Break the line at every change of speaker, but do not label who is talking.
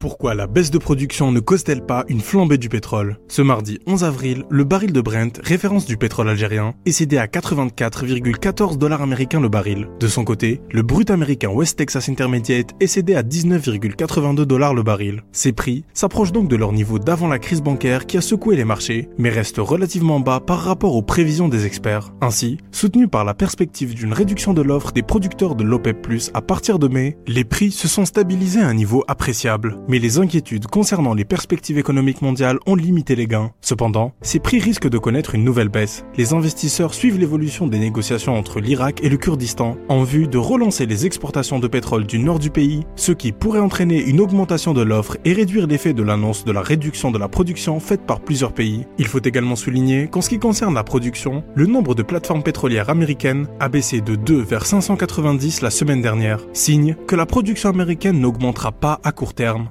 Pourquoi la baisse de production ne cause-t-elle pas une flambée du pétrole? Ce mardi 11 avril, le baril de Brent, référence du pétrole algérien, est cédé à 84,14 dollars américains le baril. De son côté, le brut américain West Texas Intermediate est cédé à 19,82 dollars le baril. Ces prix s'approchent donc de leur niveau d'avant la crise bancaire qui a secoué les marchés, mais restent relativement bas par rapport aux prévisions des experts. Ainsi, soutenu par la perspective d'une réduction de l'offre des producteurs de l'OPEP+, à partir de mai, les prix se sont stabilisés à un niveau appréciable mais les inquiétudes concernant les perspectives économiques mondiales ont limité les gains. Cependant, ces prix risquent de connaître une nouvelle baisse. Les investisseurs suivent l'évolution des négociations entre l'Irak et le Kurdistan en vue de relancer les exportations de pétrole du nord du pays, ce qui pourrait entraîner une augmentation de l'offre et réduire l'effet de l'annonce de la réduction de la production faite par plusieurs pays. Il faut également souligner qu'en ce qui concerne la production, le nombre de plateformes pétrolières américaines a baissé de 2 vers 590 la semaine dernière, signe que la production américaine n'augmentera pas à court terme.